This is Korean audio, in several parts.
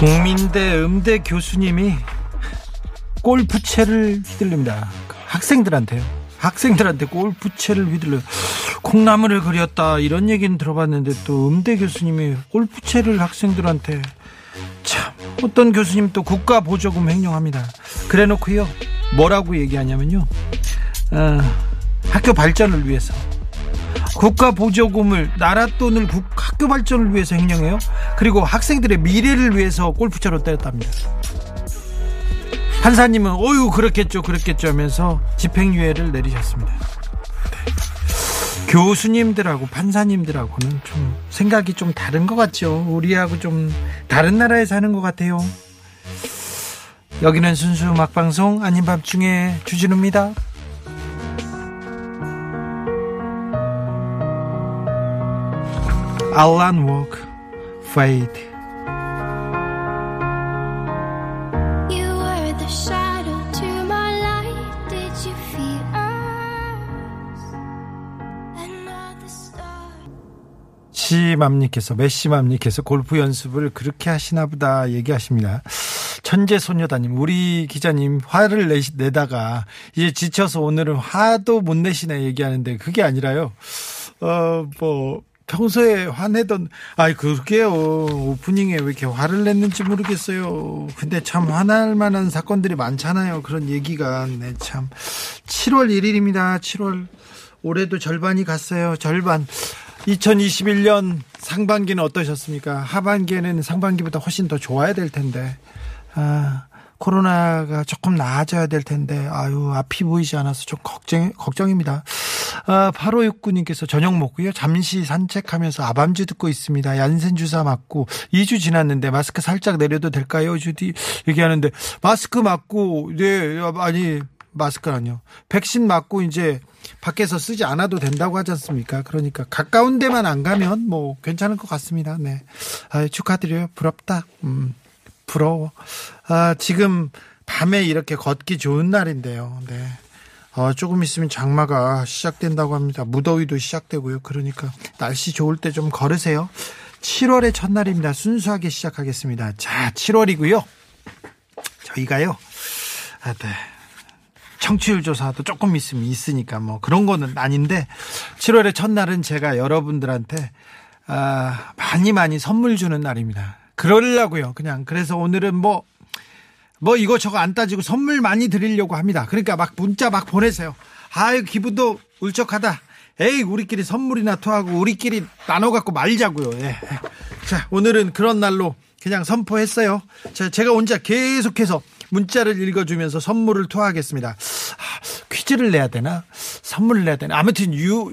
국민대 음대 교수님이 골프채를 휘둘립니다. 학생들한테요. 학생들한테 골프채를 휘둘러 콩나물을 그렸다 이런 얘기는 들어봤는데 또 음대 교수님이 골프채를 학생들한테 참 어떤 교수님 또 국가 보조금 횡령합니다. 그래놓고요 뭐라고 얘기하냐면요 어, 학교 발전을 위해서 국가 보조금을 나라 돈을 국, 학교 발전을 위해서 횡령해요. 그리고 학생들의 미래를 위해서 골프채로 때렸답니다. 판사님은 어유 그렇겠죠 그렇겠죠 하면서 집행유예를 내리셨습니다. 네. 교수님들하고 판사님들하고는 좀 생각이 좀 다른 것 같죠. 우리하고 좀 다른 나라에 사는 것 같아요. 여기는 순수 음악 방송 아닌 밤중에 주진우입니다. Alan Walker Faded You were the shadow to my light. Did you feel us? Another start. 시맘님께서 메시맘님께서 골프 연습을 그렇게 하시나 보다 얘기하십니다. 천재 소녀다님 우리 기자님 화를 내, 내다가 이제 지쳐서 오늘은 화도 못 내시네 얘기하는데 그게 아니라요. 어 뭐 평소에 화내던 아이 그러게요 오프닝에 왜 이렇게 화를 냈는지 모르겠어요. 근데 참 화날 만한 사건들이 많잖아요. 그런 얘기가 네 참 7월 1일입니다. 7월 올해도 절반이 갔어요. 절반. 2021년 상반기는 어떠셨습니까? 하반기에는 상반기보다 훨씬 더 좋아야 될 텐데. 아, 코로나가 조금 나아져야 될 텐데, 아유, 앞이 보이지 않아서 좀 걱정, 걱정입니다. 아, 8569님께서 저녁 먹고요. 잠시 산책하면서 아밤주 듣고 있습니다. 얀센 주사 맞고 2주 지났는데 마스크 살짝 내려도 될까요? 주디 얘기하는데 마스크 맞고, 네, 아니, 마스크라뇨. 백신 맞고 이제 밖에서 쓰지 않아도 된다고 하지 않습니까? 그러니까 가까운 데만 안 가면 뭐 괜찮을 것 같습니다. 네. 아, 축하드려요. 부럽다. 음. 부러워. 아, 지금 밤에 이렇게 걷기 좋은 날인데요. 네. 어, 조금 있으면 장마가 시작된다고 합니다. 무더위도 시작되고요. 그러니까 날씨 좋을 때 좀 걸으세요. 7월의 첫날입니다. 순수하게 시작하겠습니다. 자, 7월이고요. 저희가요. 아, 네. 청취율 조사도 조금 있으면 있으니까 뭐 그런 거는 아닌데 7월의 첫날은 제가 여러분들한테 아, 많이 많이 선물 주는 날입니다. 그러려고요. 그냥 그래서 오늘은 뭐, 뭐 이거 저거 안 따지고 선물 많이 드리려고 합니다. 그러니까 막 문자 막 보내세요. 아유, 기분도 울적하다. 에이, 우리끼리 선물이나 토하고 우리끼리 나눠 갖고 말자고요. 예. 자, 오늘은 그런 날로 그냥 선포했어요. 자, 제가 혼자 계속해서 문자를 읽어주면서 선물을 토하겠습니다. 아, 퀴즈를 내야 되나? 선물을 내야 되나? 아무튼 유,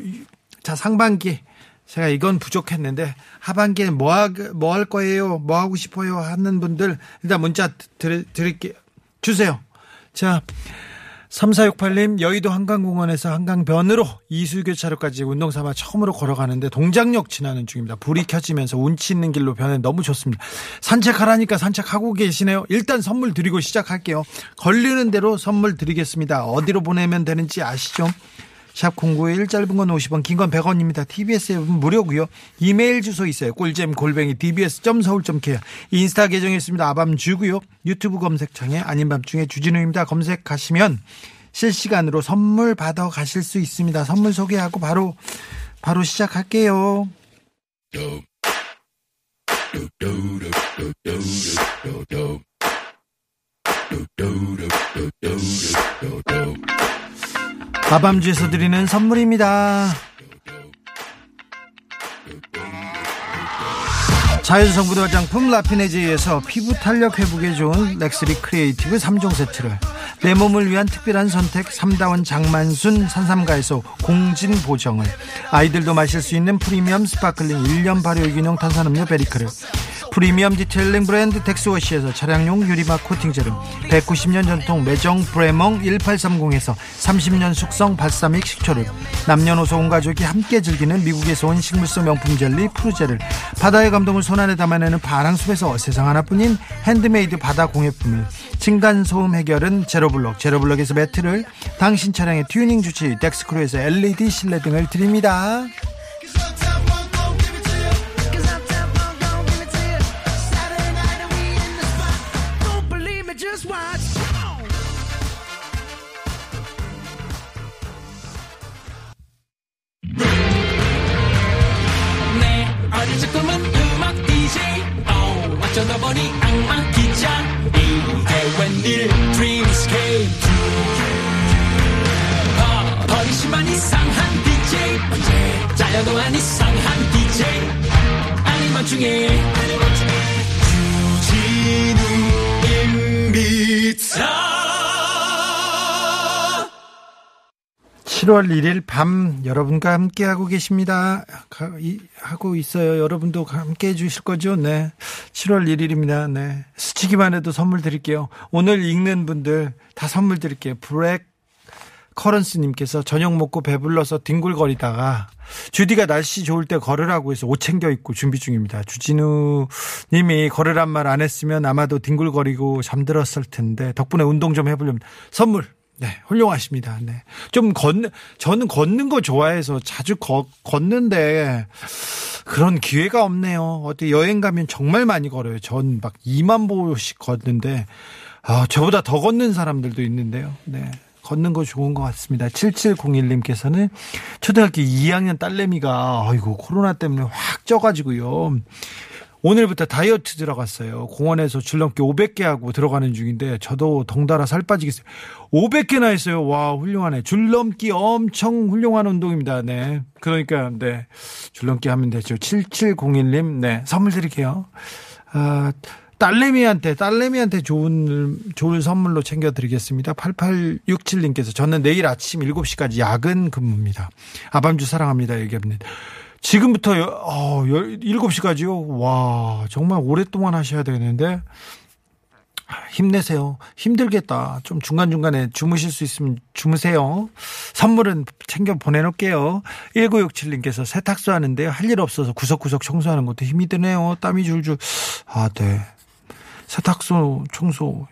자, 상반기 제가 이건 부족했는데 하반기에 뭐할 뭐할 거예요? 뭐 하고 싶어요? 하는 분들 일단 문자 드, 드릴게요. 주세요. 자, 3468님 여의도 한강공원에서 한강변으로 이수교차로까지 운동삼아 처음으로 걸어가는데 동작역 지나는 중입니다. 불이 켜지면서 운치 있는 길로 변해 너무 좋습니다. 산책하라니까 산책하고 계시네요. 일단 선물 드리고 시작할게요. 걸리는 대로 선물 드리겠습니다. 어디로 보내면 되는지 아시죠? 샵0951 짧은 건 50원 긴 건 100원입니다. TBS 앱은 무료고요. 이메일 주소 있어요. 꿀잼 골뱅이 dbs.서울.kr 인스타 계정 있습니다. 아밤주고요. 유튜브 검색창에 아닌 밤중에 주진우입니다. 검색하시면 실시간으로 선물 받아 가실 수 있습니다. 선물 소개하고 바로 바로 시작할게요. 아밤주에서 드리는 선물입니다. 자연성분 화장품 라피네즈에서 피부 탄력 회복에 좋은 렉스리 크리에이티브 3종 세트를 내 몸을 위한 특별한 선택 3다원 장만순 산삼가에서 공진 보정을 아이들도 마실 수 있는 프리미엄 sparkling 1년 발효 유기농 탄산음료 베리크를 프리미엄 detailing 브랜드 덱스워시에서 차량용 유리막 코팅 제름 190년 전통 매정 브레멍 1830에서 30년 숙성 발사믹 식초를 남녀노소 온 가족이 함께 즐기는 미국에서 온 식물성 명품 젤리 푸르제를 바다의 감동을 손안에 담아내는 파랑숲에서 세상 하나뿐인 핸드메이드 바다 공예품을 층간소음 해결은 제로블럭 제로블럭에서 매트를 당신 차량의 튜닝 주치 덱스크루에서 LED 실내 등을 드립니다 7월 1일 밤 여러분과 함께 하고 계십니다. 하고 있어요. 여러분도 함께 해 주실 거죠? 네. 7월 1일입니다. 네. 스치기만 해도 선물 드릴게요. 오늘 읽는 분들 다 선물 드릴게요. 브렉 커런스님께서 저녁 먹고 배불러서 뒹굴거리다가 주디가 날씨 좋을 때 걸으라고 해서 옷 챙겨 입고 준비 중입니다. 주진우 님이 걸으란 말 안 했으면 아마도 뒹굴거리고 잠들었을 텐데 덕분에 운동 좀 해보려면 선물 네, 훌륭하십니다. 네. 좀 걷는, 저는 걷는 거 좋아해서 자주 걷, 걷는데 그런 기회가 없네요. 어디 여행 가면 정말 많이 걸어요. 전 막 2만 보씩 걷는데, 아, 저보다 더 걷는 사람들도 있는데요. 네. 걷는 거 좋은 것 같습니다. 7701님께서는 초등학교 2학년 딸내미가, 아이고, 코로나 때문에 확 쪄가지고요. 오늘부터 다이어트 들어갔어요. 공원에서 줄넘기 500개 하고 들어가는 중인데 저도 덩달아 살 빠지겠어요. 500개나 했어요. 와, 훌륭하네. 줄넘기 엄청 훌륭한 운동입니다. 네. 그러니까 네. 줄넘기 하면 되죠. 7701님. 네. 선물 드릴게요. 아, 딸내미한테 딸내미한테 좋은 좋은 선물로 챙겨 드리겠습니다. 8867님께서 저는 내일 아침 7시까지 야근 근무입니다. 아밤주 사랑합니다. 얘기합니다. 지금부터 여- 어, 7시까지요? 와, 정말 오랫동안 하셔야 되는데 힘내세요. 힘들겠다. 좀 중간중간에 주무실 수 있으면 주무세요. 선물은 챙겨 보내놓을게요. 1967님께서 세탁소 하는데요. 할 일 없어서 구석구석 청소하는 것도 힘이 드네요. 땀이 줄줄. 아, 네. 세탁소 청소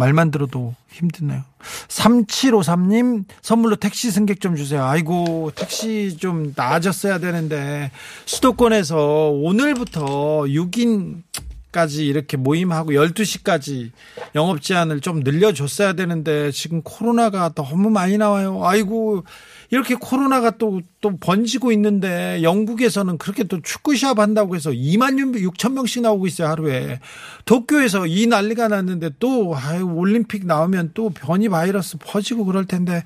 말만 들어도 힘드네요. 3753님 선물로 택시 승객 좀 주세요. 아이고 택시 좀 나아졌어야 되는데 수도권에서 오늘부터 6인 까지 이렇게 모임하고 12시까지 영업 제한을 좀 늘려줬어야 되는데 지금 코로나가 너무 많이 나와요. 아이고 이렇게 코로나가 또, 또 번지고 있는데 영국에서는 그렇게 또 축구 시합 한다고 해서 2만 6천 명씩 나오고 있어요, 하루에. 도쿄에서 이 난리가 났는데 또, 아유, 올림픽 나오면 또 변이 바이러스 퍼지고 그럴 텐데,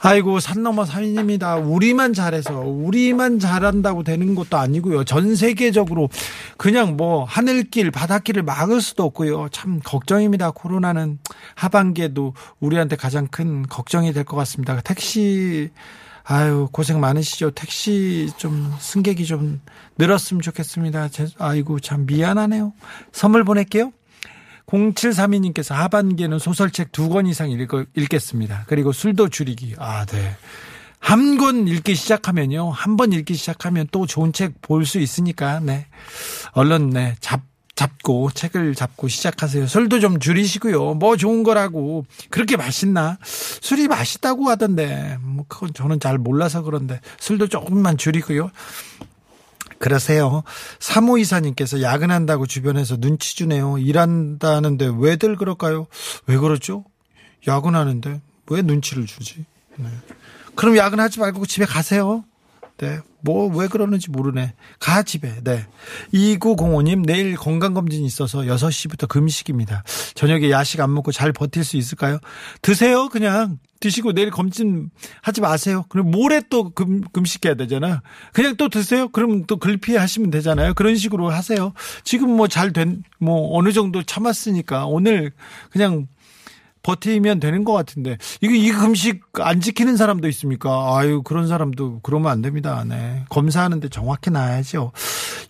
아이고, 산 넘어 산입니다. 우리만 잘해서, 우리만 잘한다고 되는 것도 아니고요. 전 세계적으로 그냥 뭐 하늘길, 바닷길을 막을 수도 없고요. 참 걱정입니다. 코로나는 하반기에도 우리한테 가장 큰 걱정이 될 것 같습니다. 택시, 아유, 고생 많으시죠. 택시 좀 승객이 좀 늘었으면 좋겠습니다. 제- 아이고, 참 미안하네요. 선물 보낼게요. 0732님께서 하반기에는 소설책 두 권 이상 읽, 읽겠습니다. 그리고 술도 줄이기. 아, 네. 한 권 읽기 시작하면요. 한 번 읽기 시작하면 또 좋은 책 볼 수 있으니까, 네. 얼른, 네. 잡, 잡고, 책을 잡고 시작하세요. 술도 좀 줄이시고요. 뭐 좋은 거라고. 그렇게 맛있나? 술이 맛있다고 하던데. 뭐, 그건 저는 잘 몰라서 그런데. 술도 조금만 줄이고요. 그러세요. 사모 이사님께서 야근한다고 주변에서 눈치 주네요. 일한다는데 왜들 그럴까요? 왜 그러죠? 야근하는데 왜 눈치를 주지? 네. 그럼 야근하지 말고 집에 가세요. 네. 뭐 왜 그러는지 모르네. 가 집에. 네. 2905님 내일 건강검진 있어서 6시부터 금식입니다. 저녁에 야식 안 먹고 잘 버틸 수 있을까요? 드세요 그냥. 드시고 내일 검진 하지 마세요. 그럼 모레 또 금, 금식해야 되잖아. 그냥 또 드세요. 그럼 또 글피 하시면 되잖아요. 그런 식으로 하세요. 지금 뭐 잘 된, 뭐 어느 정도 참았으니까 오늘 그냥 버티면 되는 것 같은데 이거 이 금식 안 지키는 사람도 있습니까? 아유 그런 사람도 그러면 안 됩니다. 네 검사하는데 정확히 나야죠.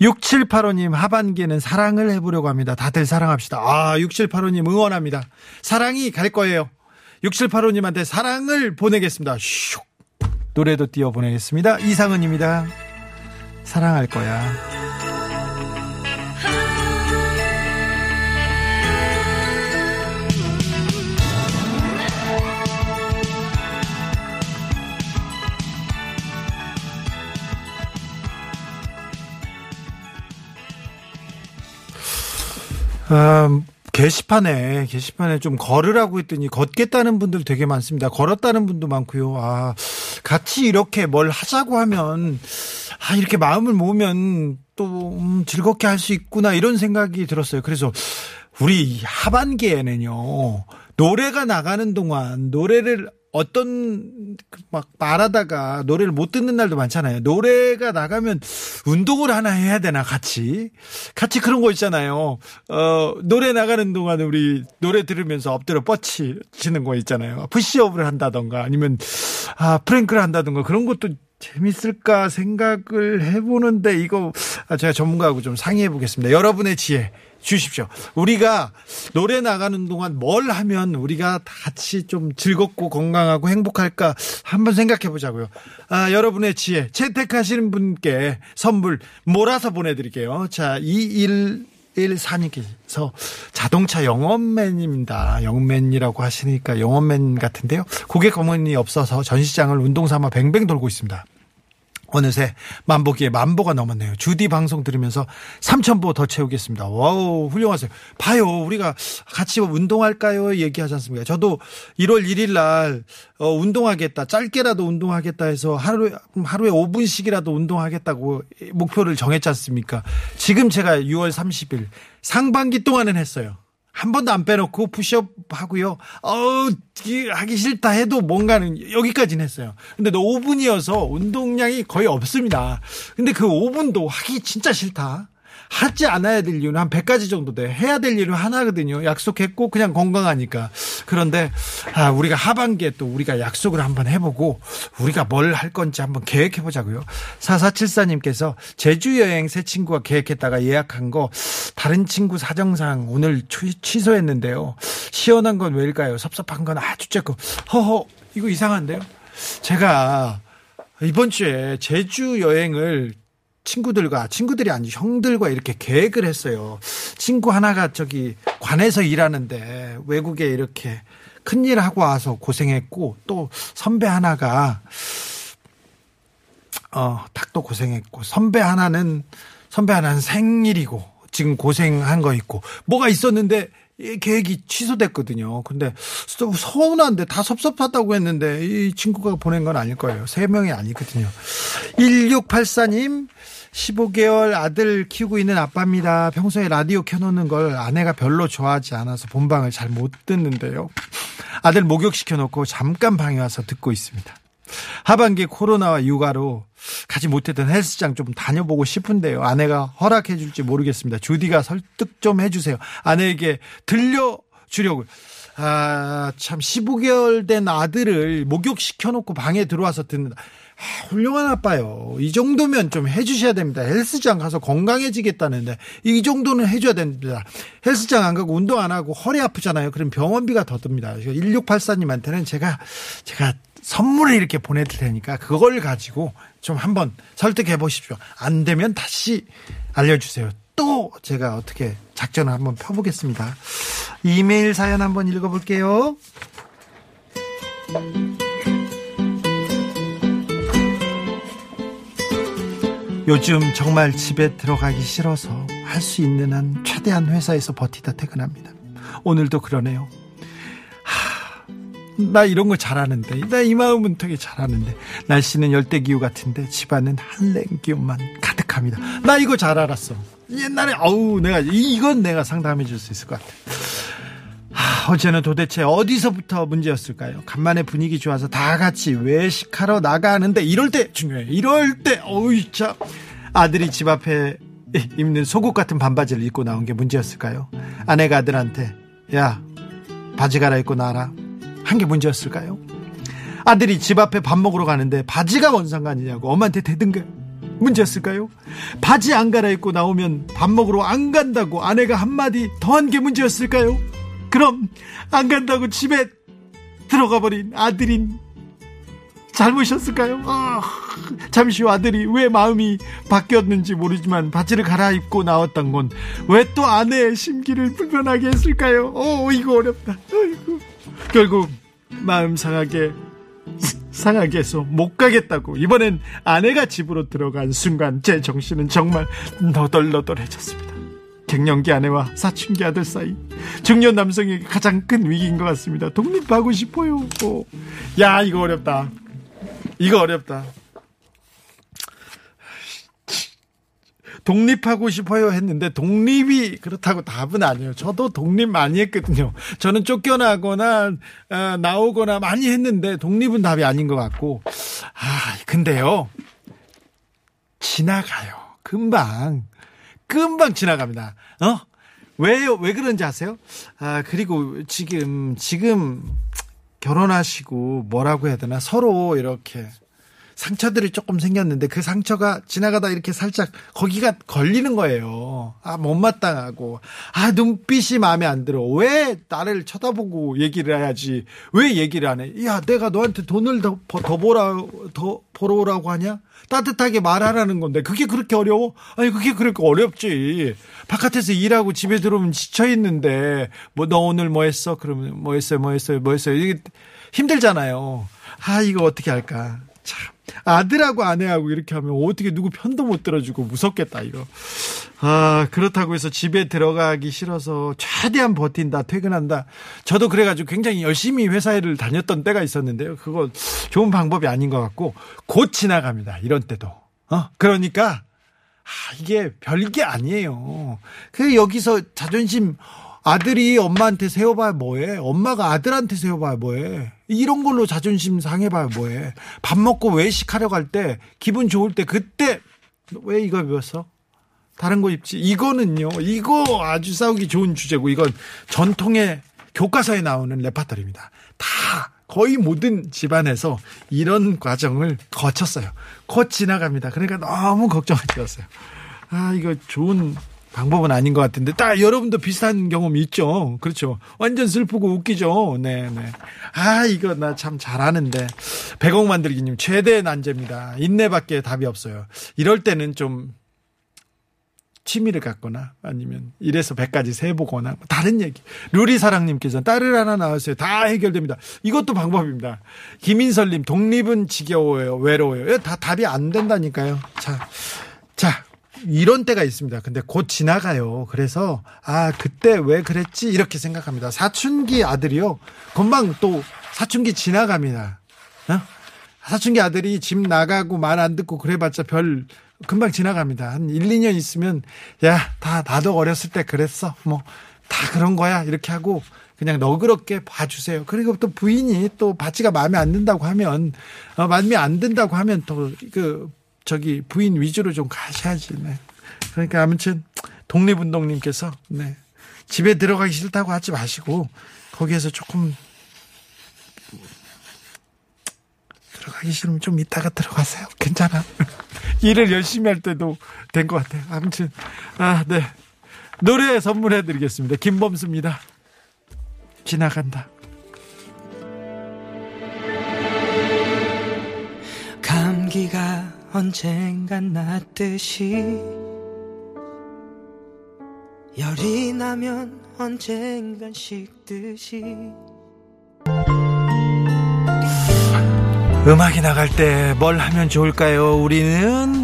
6785님 하반기에는 사랑을 해보려고 합니다. 다들 사랑합시다. 아 6785님 응원합니다. 사랑이 갈 거예요. 6785님한테 사랑을 보내겠습니다. 슉 노래도 띄워 보내겠습니다. 이상은입니다. 사랑할 거야. 아, 게시판에 게시판에 좀 걸으라고 했더니 걷겠다는 분들 되게 많습니다. 걸었다는 분도 많고요. 아, 같이 이렇게 뭘 하자고 하면 아, 이렇게 마음을 모으면 또 음, 즐겁게 할 수 있구나 이런 생각이 들었어요. 그래서 우리 하반기에는요. 노래가 나가는 동안 노래를 어떤 막 말하다가 노래를 못 듣는 날도 많잖아요. 노래가 나가면 운동을 하나 해야 되나 같이 같이 그런 거 있잖아요. 어 노래 나가는 동안 우리 노래 들으면서 엎드려 뻗치는 거 있잖아요. 푸시업을 한다던가 아니면 아 프랭크를 한다던가 그런 것도 재밌을까 생각을 해보는데 이거 아, 제가 전문가하고 좀 상의해 보겠습니다. 여러분의 지혜 주십시오. 우리가 노래 나가는 동안 뭘 하면 우리가 같이 좀 즐겁고 건강하고 행복할까 한번 생각해 보자고요. 아, 여러분의 지혜 채택하시는 분께 선물 몰아서 보내드릴게요. 자, 21 1사님께서 자동차 영업맨입니다. 영업맨이라고 하시니까 영업맨 같은데요. 고객 어머니 없어서 전시장을 운동 삼아 뱅뱅 돌고 있습니다. 어느새 만보기에 만보가 넘었네요. 주디 방송 들으면서 3,000보 더 채우겠습니다. 와우, 훌륭하세요. 봐요. 우리가 같이 운동할까요? 얘기하지 않습니까? 저도 1월 1일 날, 어, 운동하겠다. 짧게라도 운동하겠다 해서 하루에, 하루에 5분씩이라도 운동하겠다고 목표를 정했지 않습니까? 지금 제가 6월 30일 상반기 동안은 했어요. 한 번도 안 빼놓고 푸시업 하고요. 어우, 하기 싫다 해도 뭔가는 여기까지는 했어요. 근데 5분이어서 운동량이 거의 없습니다. 근데 그 5분도 하기 진짜 싫다. 하지 않아야 될 이유는 한 100가지 정도 돼. 해야 될 일은 하나거든요. 약속했고 그냥 건강하니까. 그런데 아, 우리가 하반기에 또 우리가 약속을 한번 해보고 우리가 뭘 할 건지 한번 계획해 보자고요. 4474님께서 제주 여행 새 친구가 계획했다가 예약한 거 다른 친구 사정상 오늘 취, 취소했는데요. 시원한 건 왜일까요? 섭섭한 건 아주 조금 허허 이거 이상한데요. 제가 이번 주에 제주 여행을 친구들과 친구들이 아니 형들과 이렇게 계획을 했어요. 친구 하나가 저기 관에서 일하는데 외국에 이렇게 큰일 하고 와서 고생했고 또 선배 하나가 어 닭도 고생했고 선배 하나는 선배 하나는 생일이고 지금 고생한 거 있고 뭐가 있었는데 이 계획이 취소됐거든요. 근데 서- 서운한데 다 섭섭하다고 했는데 이 친구가 보낸 건 아닐 거예요. 세 명이 아니거든요. 1684님 15개월 아들 키우고 있는 아빠입니다. 평소에 라디오 켜놓는 걸 아내가 별로 좋아하지 않아서 본방을 잘 못 듣는데요. 아들 목욕시켜 놓고 잠깐 방에 와서 듣고 있습니다. 하반기 코로나와 육아로 가지 못했던 헬스장 좀 다녀보고 싶은데요. 아내가 허락해 줄지 모르겠습니다. 주디가 설득 좀 해주세요. 아내에게 들려주려고. 아, 참, 15개월 된 아들을 목욕시켜놓고 방에 들어와서 듣는다. 아, 훌륭한 아빠요. 이 정도면 좀 해주셔야 됩니다. 헬스장 가서 건강해지겠다는데 이 정도는 해줘야 됩니다. 헬스장 안 가고 운동 안 하고 허리 아프잖아요. 그럼 병원비가 더 듭니다. 1684님한테는 제가 제가 선물을 이렇게 보내드릴 테니까 그걸 가지고 좀 한번 설득해 보십시오. 안 되면 다시 알려주세요. 또 제가 어떻게 작전을 한번 펴보겠습니다. 이메일 사연 한번 읽어볼게요. 요즘 정말 집에 들어가기 싫어서 할 수 있는 한 최대한 회사에서 버티다 퇴근합니다. 오늘도 그러네요. 하, 나 이런 거 잘하는데, 나 이 마음은 되게 잘하는데, 날씨는 열대기후 같은데, 집안은 한랭 기운만 가득합니다. 나 이거 잘 알았어. 옛날에, 어우, 내가, 이- 이건 내가 상담해 줄 수 있을 것 같아. 하, 어제는 도대체 어디서부터 문제였을까요? 간만에 분위기 좋아서 다 같이 외식하러 나가는데 이럴 때 중요해요. 이럴 때 어이 참 아들이 집 앞에 입는 속옷 같은 반바지를 입고 나온 게 문제였을까요? 아내가 아들한테 야 바지 갈아입고 나라 한 게 문제였을까요? 아들이 집 앞에 밥 먹으러 가는데 바지가 뭔 상관이냐고 엄마한테 대든 게 문제였을까요? 바지 안 갈아입고 나오면 밥 먹으러 안 간다고 아내가 한마디 더 한 게 문제였을까요? 그럼 안 간다고 집에 들어가 버린 아들인 잘못이었을까요? 아, 잠시 후 아들이 왜 마음이 바뀌었는지 모르지만 바지를 갈아입고 나왔던 건 왜 또 아내의 심기를 불편하게 했을까요? 어, 이거 어렵다. 어이구. 결국 마음 상하게 상하게 해서 못 가겠다고 이번엔 아내가 집으로 들어간 순간 제 정신은 정말 너덜너덜해졌습니다. 갱년기 아내와 사춘기 아들 사이 중년 남성에게 가장 큰 위기인 것 같습니다. 독립하고 싶어요. 어. 야 이거 어렵다. 이거 어렵다. 독립하고 싶어요 했는데 독립이 그렇다고 답은 아니에요. 저도 독립 많이 했거든요. 저는 쫓겨나거나 어, 나오거나 많이 했는데 독립은 답이 아닌 것 같고 아 근데요 지나가요. 금방 금방 지나갑니다. 어? 왜요? 왜 그런지 아세요? 아 그리고 지금 지금 결혼하시고 뭐라고 해야 되나 서로 이렇게 상처들이 조금 생겼는데 그 상처가 지나가다 이렇게 살짝 거기가 걸리는 거예요. 아, 못마땅하고. 아, 눈빛이 마음에 안 들어. 왜 나를 쳐다보고 얘기를 해야지. 왜 얘기를 안 해? 야, 내가 너한테 돈을 더, 더 보라, 더 벌어 오라고 하냐? 따뜻하게 말하라는 건데 그게 그렇게 어려워? 아니, 그게 그렇게 어렵지. 바깥에서 일하고 집에 들어오면 지쳐 있는데 뭐 너 오늘 뭐 했어? 그러면 뭐 했어요? 뭐 했어요? 뭐 했어요? 이게 힘들잖아요. 아, 이거 어떻게 할까? 참. 아들하고 아내하고 이렇게 하면 어떻게 누구 편도 못 들어주고 무섭겠다, 이거. 아, 그렇다고 해서 집에 들어가기 싫어서 최대한 버틴다, 퇴근한다. 저도 그래가지고 굉장히 열심히 회사를 다녔던 때가 있었는데요. 그거 좋은 방법이 아닌 것 같고, 곧 지나갑니다. 이런 때도. 어? 그러니까, 아, 이게 별게 아니에요. 그 여기서 자존심, 아들이 엄마한테 세워봐야 뭐해? 엄마가 아들한테 세워봐야 뭐해? 이런 걸로 자존심 상해봐야 뭐해? 밥 먹고 외식하러 갈 때 기분 좋을 때 그때 왜 이거 입었어? 다른 거 입지. 이거는요. 이거 아주 싸우기 좋은 주제고 이건 전통의 교과서에 나오는 레파토리입니다. 다 거의 모든 집안에서 이런 과정을 거쳤어요. 곧 지나갑니다. 그러니까 너무 걱정이 되었어요. 아, 이거 좋은 방법은 아닌 것 같은데 딱 여러분도 비슷한 경험 있죠. 그렇죠. 완전 슬프고 웃기죠. 네 네. 아 이거 나 참 잘하는데. 100억 만들기 님 최대 난제입니다. 인내밖에 답이 없어요. 이럴 때는 좀 취미를 갖거나 아니면 1에서 100까지 세 보거나 뭐 다른 얘기. 루리 사랑님께서 딸을 하나 낳았어요. 다 해결됩니다. 이것도 방법입니다. 김인설님 독립은 지겨워요. 외로워요. 다 답이 안 된다니까요. 자 자, 이런 때가 있습니다. 근데 곧 지나가요. 그래서 아 그때 왜 그랬지 이렇게 생각합니다. 사춘기 아들이요. 금방 또 사춘기 지나갑니다. 어? 사춘기 아들이 집 나가고 말 안 듣고 그래봤자 별 금방 지나갑니다. 한 1, 2년 있으면 야 다 나도 어렸을 때 그랬어. 뭐 다 그런 거야 이렇게 하고 그냥 너그럽게 봐주세요. 그리고 또 부인이 또 바지가 마음에 안 든다고 하면 어, 마음에 안 든다고 하면 또그 저기 부인 위주로 좀 가셔야지. 네. 그러니까 아무튼 독립운동님께서 네. 집에 들어가기 싫다고 하지 마시고 거기에서 조금 들어가기 싫으면 좀 이따가 들어가세요. 괜찮아. 일을 열심히 할 때도 된 것 같아요. 아무튼 아 네. 노래 선물해 드리겠습니다. 김범수입니다. 지나간다. 감기가 언젠간 낫듯이 열이 나면 언젠간 식듯이 음악이 나갈 때 뭘 하면 좋을까요? 우리는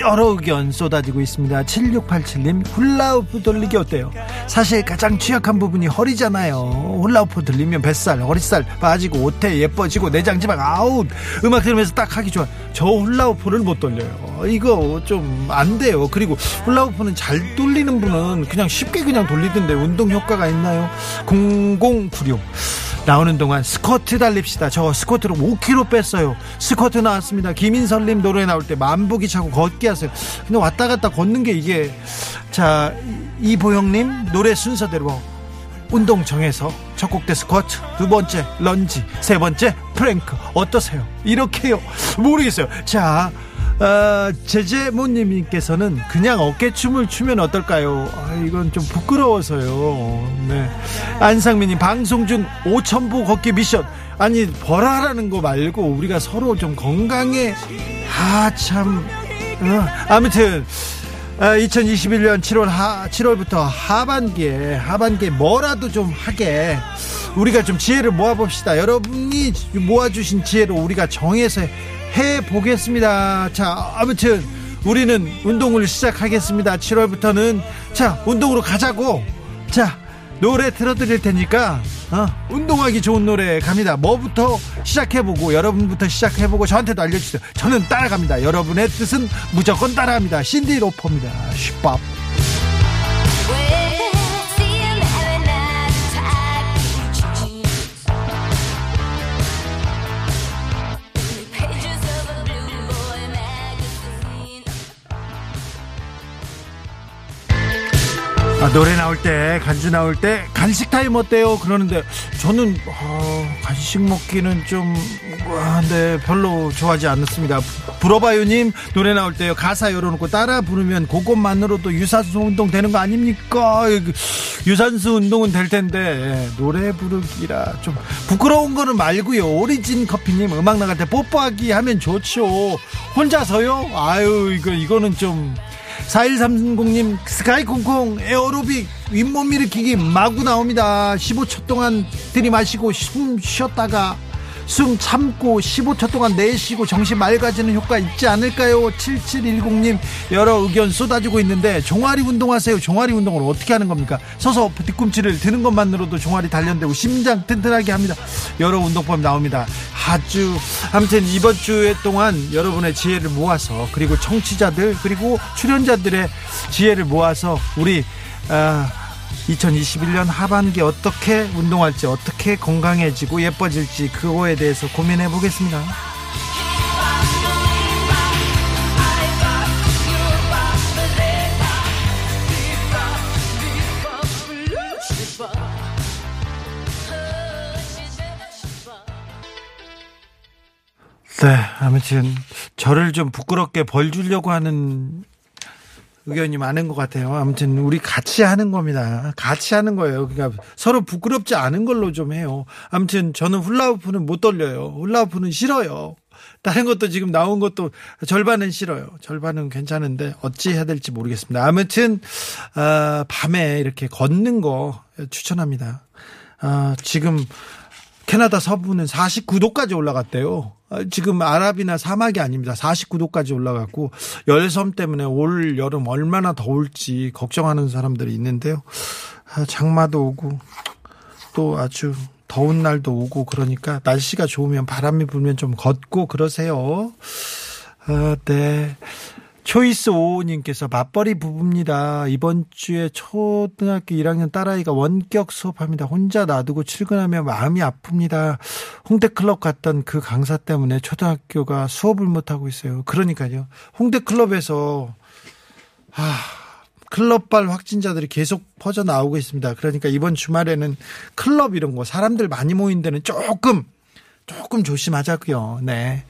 여러 의견 쏟아지고 있습니다. 7687님, 훌라후프 돌리기 어때요? 사실 가장 취약한 부분이 허리잖아요. 훌라후프 들리면 뱃살, 허리살 빠지고 옷에 예뻐지고 내장 지방 아우 음악 들으면서 딱 하기 좋아. 저 훌라후프를 못 돌려요. 이거 좀 안 돼요. 그리고 훌라후프는 잘 돌리는 분은 그냥 쉽게 그냥 돌리던데 운동 효과가 있나요? 0096 나오는 동안 스쿼트 달립시다. 저 스쿼트로 5kg 뺐어요. 스쿼트 나왔습니다. 김인설님 노래 나올 때 만보기 차고 걷기 하세요. 근데 왔다 갔다 걷는 게 이게 자 이보영님 노래 순서대로 운동 정해서 첫 곡 때 스쿼트, 두 번째 런지, 세 번째 플랭크 어떠세요? 이렇게요? 모르겠어요. 자, 어, 제제모님께서는 그냥 어깨춤을 추면 어떨까요? 아, 이건 좀 부끄러워서요. 네. 안상민님 방송 중 5천보 걷기 미션. 아니 벌하라는 거 말고 우리가 서로 좀 건강에 아 참 어, 아무튼 2021년 7월 하, 7월부터 하반기에 하반기에 뭐라도 좀 하게 우리가 좀 지혜를 모아봅시다. 여러분이 모아주신 지혜로 우리가 정해서 해 보겠습니다. 자, 아무튼 우리는 운동을 시작하겠습니다. 7월부터는 자 운동으로 가자고. 자 노래 틀어드릴 테니까 어, 운동하기 좋은 노래 갑니다. 뭐부터 시작해보고 여러분부터 시작해보고 저한테도 알려주세요. 저는 따라갑니다. 여러분의 뜻은 무조건 따라합니다. 신디 로퍼입니다. 슈밥. 아, 노래 나올 때 간주 나올 때 간식 타임 어때요? 그러는데 저는 어, 간식 먹기는 좀 아, 네, 별로 좋아하지 않습니다. 불어봐요님 노래 나올 때요 가사 열어놓고 따라 부르면 그것만으로도 유산소 운동 되는 거 아닙니까? 유산소 운동은 될 텐데 예, 노래 부르기라 좀 부끄러운 거는 말고요. 오리진 커피님 음악 나갈 때 뽀뽀하기 하면 좋죠. 혼자서요? 아유 이거 이거는 좀 4130님 스카이 콩콩 에어로빅 윗몸 일으키기 마구 나옵니다. 15초 동안 들이마시고 숨 쉬었다가 숨 참고 15초 동안 내쉬고 정신 맑아지는 효과 있지 않을까요? 7710님 여러 의견 쏟아지고 있는데 종아리 운동하세요. 종아리 운동을 어떻게 하는 겁니까? 서서 뒤꿈치를 드는 것만으로도 종아리 단련되고 심장 튼튼하게 합니다. 여러 운동법 나옵니다. 아주. 아무튼 이번 주에 동안 여러분의 지혜를 모아서 그리고 청취자들 그리고 출연자들의 지혜를 모아서 우리 아, 2021년 하반기 어떻게 운동할지 어떻게 건강해지고 예뻐질지 그거에 대해서 고민해 보겠습니다. 네, 아무튼 저를 좀 부끄럽게 벌 주려고 하는 의견이 많은 것 같아요. 아무튼 우리 같이 하는 겁니다. 같이 하는 거예요. 그러니까 서로 부끄럽지 않은 걸로 좀 해요. 아무튼 저는 훌라후프는 못 돌려요. 훌라후프는 싫어요. 다른 것도 지금 나온 것도 절반은 싫어요. 절반은 괜찮은데 어찌 해야 될지 모르겠습니다. 아무튼 어, 밤에 이렇게 걷는 거 추천합니다. 어, 지금 캐나다 서부는 49도까지 올라갔대요. 아, 지금 아랍이나 사막이 아닙니다. 49도까지 올라갔고 열섬 때문에 올 여름 얼마나 더울지 걱정하는 사람들이 있는데요. 아, 장마도 오고 또 아주 더운 날도 오고 그러니까 날씨가 좋으면 바람이 불면 좀 걷고 그러세요. 아, 네. 초이스 오호님께서 맞벌이 부부입니다. 이번 주에 초등학교 1학년 딸아이가 원격 수업합니다. 혼자 놔두고 출근하며 마음이 아픕니다. 홍대클럽 갔던 그 강사 때문에 초등학교가 수업을 못하고 있어요. 그러니까요. 홍대클럽에서, 아, 클럽발 확진자들이 계속 퍼져 나오고 있습니다. 그러니까 이번 주말에는 클럽 이런 거 사람들 많이 모인 데는 조금, 조금 조심하자고요. 네.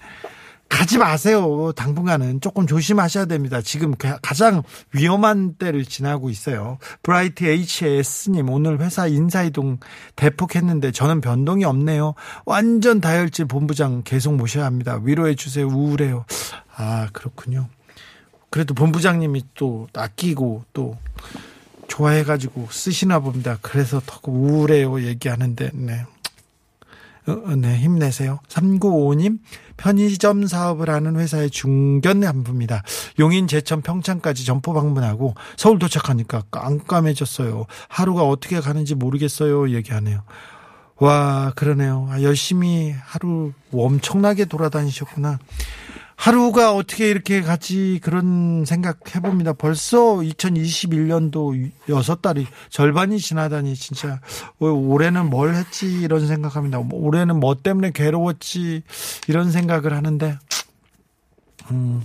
가지 마세요. 당분간은 조금 조심하셔야 됩니다. 지금 가장 위험한 때를 지나고 있어요. 브라이트 HS님 오늘 회사 인사이동 대폭했는데 저는 변동이 없네요. 완전 다혈질 본부장 계속 모셔야 합니다. 위로해 주세요. 우울해요. 아 그렇군요. 그래도 본부장님이 또 아끼고 또 좋아해가지고 쓰시나 봅니다. 그래서 더 우울해요 얘기하는데 네. 어, 네, 힘내세요. 3955님, 편의점 사업을 하는 회사의 중견 간부입니다. 용인, 제천, 평창까지 점포 방문하고 서울 도착하니까 깜깜해졌어요. 하루가 어떻게 가는지 모르겠어요. 얘기하네요. 와, 그러네요. 아, 열심히 하루 엄청나게 돌아다니셨구나. 하루가 어떻게 이렇게 가지 그런 생각 해봅니다. 벌써 2021년도 여섯 달이 절반이 지나다니 진짜 올해는 뭘 했지 이런 생각합니다. 올해는 뭐 때문에 괴로웠지 이런 생각을 하는데 음,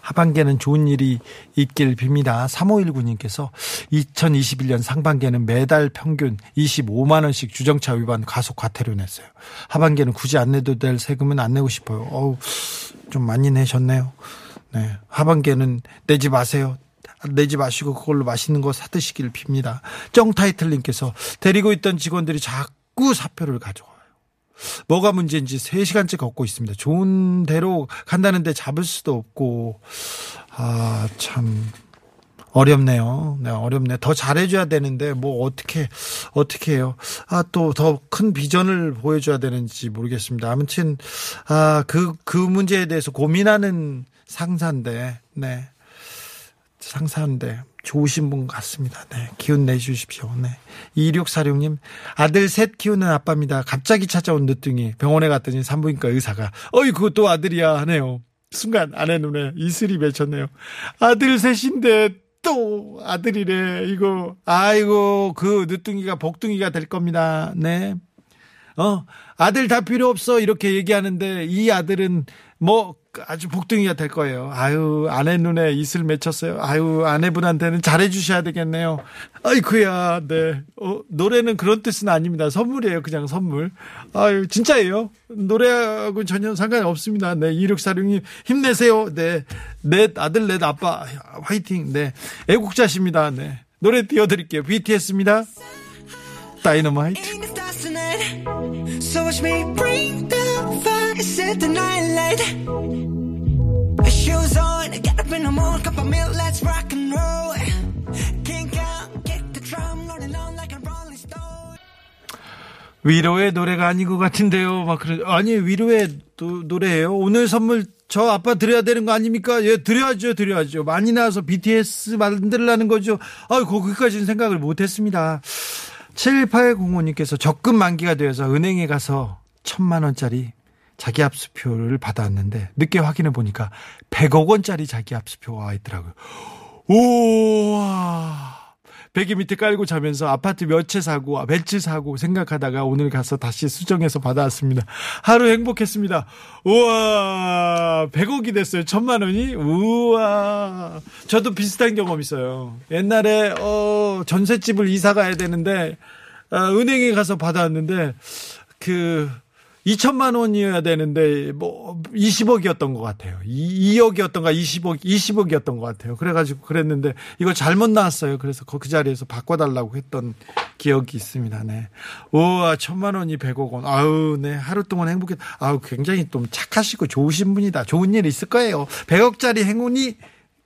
하반기에는 좋은 일이 있길 빕니다. 3519님께서 2021년 상반기에는 매달 평균 25만원씩 주정차 위반 가속 과태료 냈어요. 하반기에는 굳이 안 내도 될 세금은 안 내고 싶어요. 어우, 좀 많이 내셨네요. 네. 하반기에는 내지 마세요. 내지 마시고 그걸로 맛있는 거 사드시길 빕니다. 정타이틀님께서 데리고 있던 직원들이 자꾸 사표를 가져와요. 뭐가 문제인지 3시간째 걷고 있습니다. 좋은 대로 간다는데 잡을 수도 없고, 아, 참, 어렵네요. 네, 어렵네. 더 잘해줘야 되는데, 뭐, 어떻게, 어떻게 해요. 아, 또 더 큰 비전을 보여줘야 되는지 모르겠습니다. 아무튼, 아, 그, 그 문제에 대해서 고민하는 상사인데, 네. 상사인데, 좋으신 분 같습니다. 네. 기운 내주십시오. 네. 2646님, 아들 셋 키우는 아빠입니다. 갑자기 찾아온 늦둥이. 병원에 갔더니 산부인과 의사가, 어이, 그것도 아들이야 하네요. 순간 아내 눈에 이슬이 맺혔네요. 아들 셋인데 또 아들이래. 이거, 아이고, 그 늦둥이가 복둥이가 될 겁니다. 네. 어, 아들 다 필요 없어. 이렇게 얘기하는데 이 아들은 뭐 아주 복둥이가 될 거예요. 아유, 아내 눈에 이슬 맺혔어요. 아유, 아내분한테는 잘해 주셔야 되겠네요. 아이쿠야, 네. 어, 노래는 그런 뜻은 아닙니다. 선물이에요. 그냥 선물. 아유, 진짜예요. 노래하고 전혀 상관이 없습니다. 네. 2646님, 힘내세요. 네. 넷 아들, 넷 아빠, 화이팅. 네. 애국자십니다. 네. 노래 띄워드릴게요. BTS입니다. 다이너마이트. 위로의 노래가 아닌 것 같은데요. 막 그래. 아니 위로의 도- 노래예요. 오늘 선물 저 아빠 드려야 되는 거 아닙니까? 예, 드려야죠, 드려야죠. 많이 나와서 BTS 만들라는 거죠. 아, 거기까지는 생각을 못 했습니다. 7805님께서 적금 만기가 되어서 은행에 가서 천만 원짜리 자기 압수표를 받아왔는데 늦게 확인해 보니까 100억 원짜리 자기 압수표가 와 있더라고요. 우와. 베개 밑에 깔고 자면서 아파트 몇 채 사고 몇 채 사고 생각하다가 오늘 가서 다시 수정해서 받아왔습니다. 하루 행복했습니다. 우와 100억이 됐어요. 천만 원이 우와 저도 비슷한 경험 있어요. 옛날에 어 전셋집을 이사 가야 되는데 아, 은행에 가서 받아왔는데 그 2천만 원이어야 되는데 뭐 20억이었던 것 같아요. 2, 억이었던가 20억 20억이었던 것 같아요. 그래가지고 그랬는데 이거 잘못 나왔어요. 그래서 그, 그 자리에서 바꿔달라고 했던 기억이 있습니다. 네. 우와 천만 원이 100억 원. 아우 네 하루 동안 행복했. 아우 굉장히 좀 착하시고 좋으신 분이다. 좋은 일 있을 거예요. 100억짜리 행운이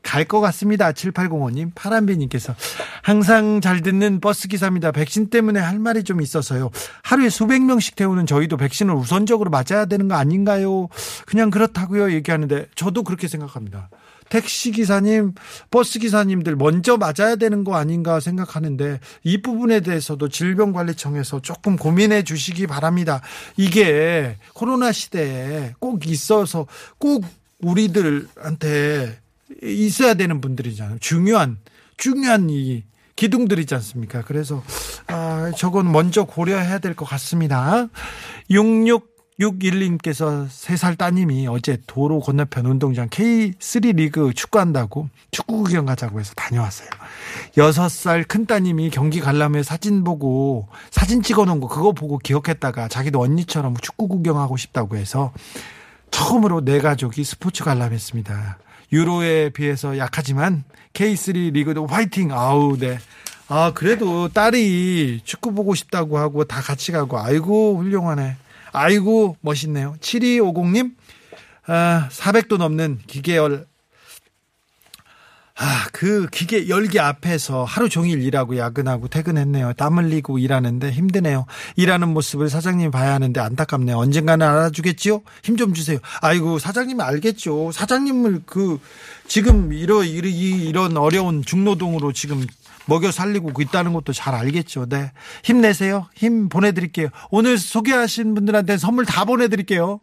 갈 것 같습니다. 7805님, 파란비님께서 항상 잘 듣는 버스 기사입니다. 백신 때문에 할 말이 좀 있어서요. 하루에 수백 명씩 태우는 저희도 백신을 우선적으로 맞아야 되는 거 아닌가요? 그냥 그렇다고요. 얘기하는데 저도 그렇게 생각합니다. 택시 기사님, 버스 기사님들 먼저 맞아야 되는 거 아닌가 생각하는데 이 부분에 대해서도 질병관리청에서 조금 고민해 주시기 바랍니다. 이게 코로나 시대에 꼭 있어서 꼭 우리들한테 있어야 되는 분들이잖아요. 중요한 중요한 이 기둥들이지 않습니까? 그래서 아, 저건 먼저 고려해야 될 것 같습니다. 6661님께서 3살 따님이 어제 도로 건너편 운동장 K3 리그 축구한다고 축구 구경 가자고 해서 다녀왔어요. 6살 큰 따님이 경기 관람회 사진 보고 사진 찍어 놓은 거 그거 보고 기억했다가 자기도 언니처럼 축구 구경하고 싶다고 해서 처음으로 내 가족이 스포츠 관람했습니다. 유로에 비해서 약하지만 K3 리그도 화이팅! 아우, 네. 아, 그래도 딸이 축구 보고 싶다고 하고 다 같이 가고, 아이고, 훌륭하네. 아이고, 멋있네요. 7250님, 아, 400도 넘는 기계열 아, 그 기계 열기 앞에서 하루 종일 일하고 야근하고 퇴근했네요. 땀 흘리고 일하는데 힘드네요. 일하는 모습을 사장님이 봐야 하는데 안타깝네요. 언젠가는 알아주겠지요? 힘 좀 주세요. 아이고, 사장님이 알겠죠. 사장님을 그, 지금 이런, 이런 어려운 중노동으로 지금 먹여 살리고 있다는 것도 잘 알겠죠. 네. 힘내세요. 힘 보내드릴게요. 오늘 소개하신 분들한테 선물 다 보내드릴게요.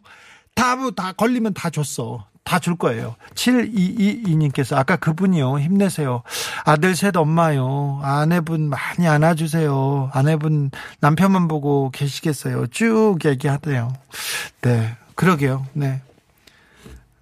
다, 다 걸리면 다 줬어. 다 줄 거예요. 7222님께서 아까 그분이요. 힘내세요. 아들 셋 엄마요. 아내분 많이 안아주세요. 아내분 남편만 보고 계시겠어요. 쭉 얘기하대요. 네. 그러게요. 네.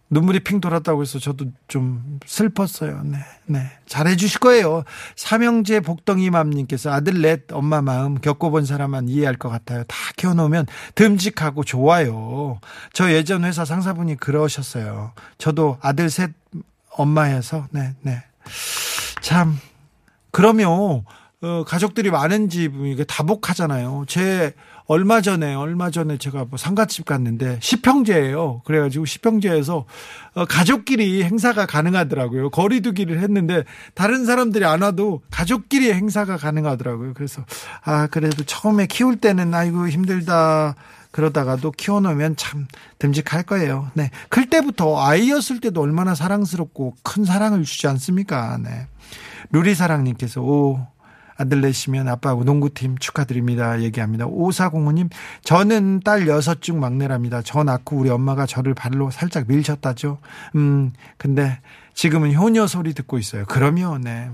눈물이 핑 돌았다고 해서 저도 좀 슬펐어요. 네, 네. 잘해 주실 거예요. 삼형제 복덩이 맘님께서 아들 넷 엄마 마음 겪어본 사람만 이해할 것 같아요. 다 키워놓으면 듬직하고 좋아요. 저 예전 회사 상사분이 그러셨어요. 저도 아들 셋 엄마여서, 네, 네. 참, 그러면, 어, 가족들이 많은 집, 이게 다복하잖아요. 제, 얼마 전에, 얼마 전에 제가 뭐 상가집 갔는데, 시평제예요 그래가지고 시평제에서, 어, 가족끼리 행사가 가능하더라고요. 거리두기를 했는데, 다른 사람들이 안 와도 가족끼리 행사가 가능하더라고요. 그래서, 아, 그래도 처음에 키울 때는, 아이고, 힘들다. 그러다가도 키워놓으면 참 듬직할 거예요. 네. 클 때부터 아이였을 때도 얼마나 사랑스럽고 큰 사랑을 주지 않습니까? 네. 루리사랑님께서, 오, 아들 내시면 아빠하고 농구팀 축하드립니다. 얘기합니다. 오사공무님, 저는 딸 여섯 중 막내랍니다. 저 낳고 우리 엄마가 저를 발로 살짝 밀쳤다죠. 음, 근데 지금은 효녀 소리 듣고 있어요. 그러면, 네.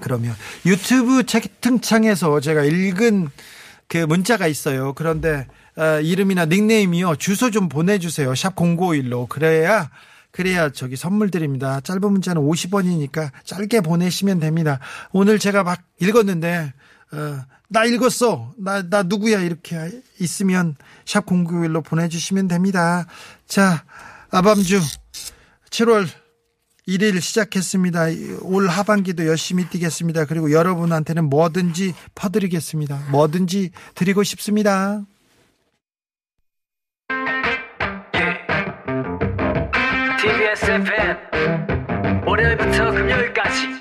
그러면 유튜브 채팅창에서 제가 읽은 그 문자가 있어요. 그런데 어, 이름이나 닉네임이요. 주소 좀 보내주세요. 샵 0951로. 그래야 그래야 저기 선물 드립니다. 짧은 문자는 50원이니까 짧게 보내시면 됩니다. 오늘 제가 막 읽었는데 어, 나 읽었어. 나, 나 누구야 이렇게 있으면 샵 0951로 보내주시면 됩니다. 자 아밤주 7월 1일 시작했습니다. 올 하반기도 열심히 뛰겠습니다. 그리고 여러분한테는 뭐든지 퍼드리겠습니다. 뭐든지 드리고 싶습니다. FM. 월요일부터 금요일까지.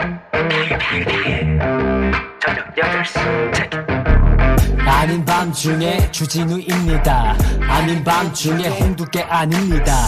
저녁 8시. 체크 아닌 밤중에 주진우입니다. 아닌 밤중에 홍두깨 아닙니다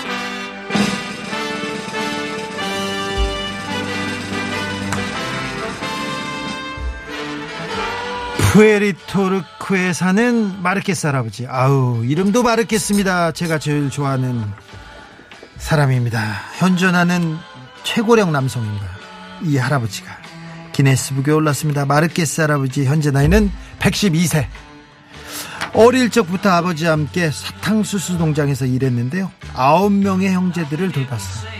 푸에리토르크에 사는 마르케스 할아버지. 아우, 이름도 마르케스입니다. 제가 제일 좋아하는 사람입니다. 현존하는 최고령 남성입니다. 이 할아버지가. 기네스북에 올랐습니다. 마르케스 할아버지 현재 나이는 112세. 어릴 적부터 아버지와 함께 사탕수수 농장에서 일했는데요. 아홉 명의 형제들을 돌봤어요.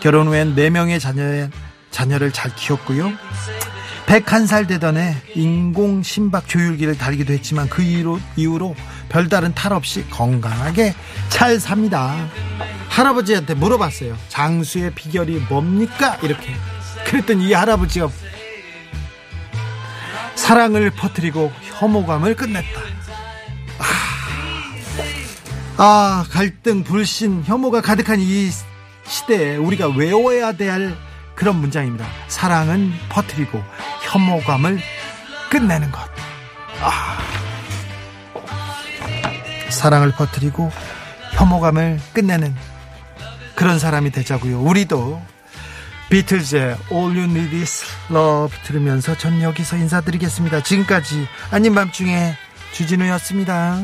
결혼 후엔 네 명의 자녀의 자녀를 잘 키웠고요. 101살 되던 해 인공 심박 조율기를 달기도 했지만 그 이후로, 이후로 별다른 탈 없이 건강하게 잘 삽니다. 할아버지한테 물어봤어요. 장수의 비결이 뭡니까? 이렇게. 그랬더니 이 할아버지가 사랑을 퍼뜨리고 혐오감을 끝냈다. 아, 아, 갈등, 불신, 혐오가 가득한 이 시대에 우리가 외워야 될 그런 문장입니다. 사랑은 퍼뜨리고 혐오감을 끝내는 것. 아. 사랑을 퍼뜨리고 혐오감을 끝내는 그런 사람이 되자고요. 우리도 비틀즈의 All You Need Is Love 들으면서 전 여기서 인사드리겠습니다. 지금까지 아닌 밤중에 주진우였습니다.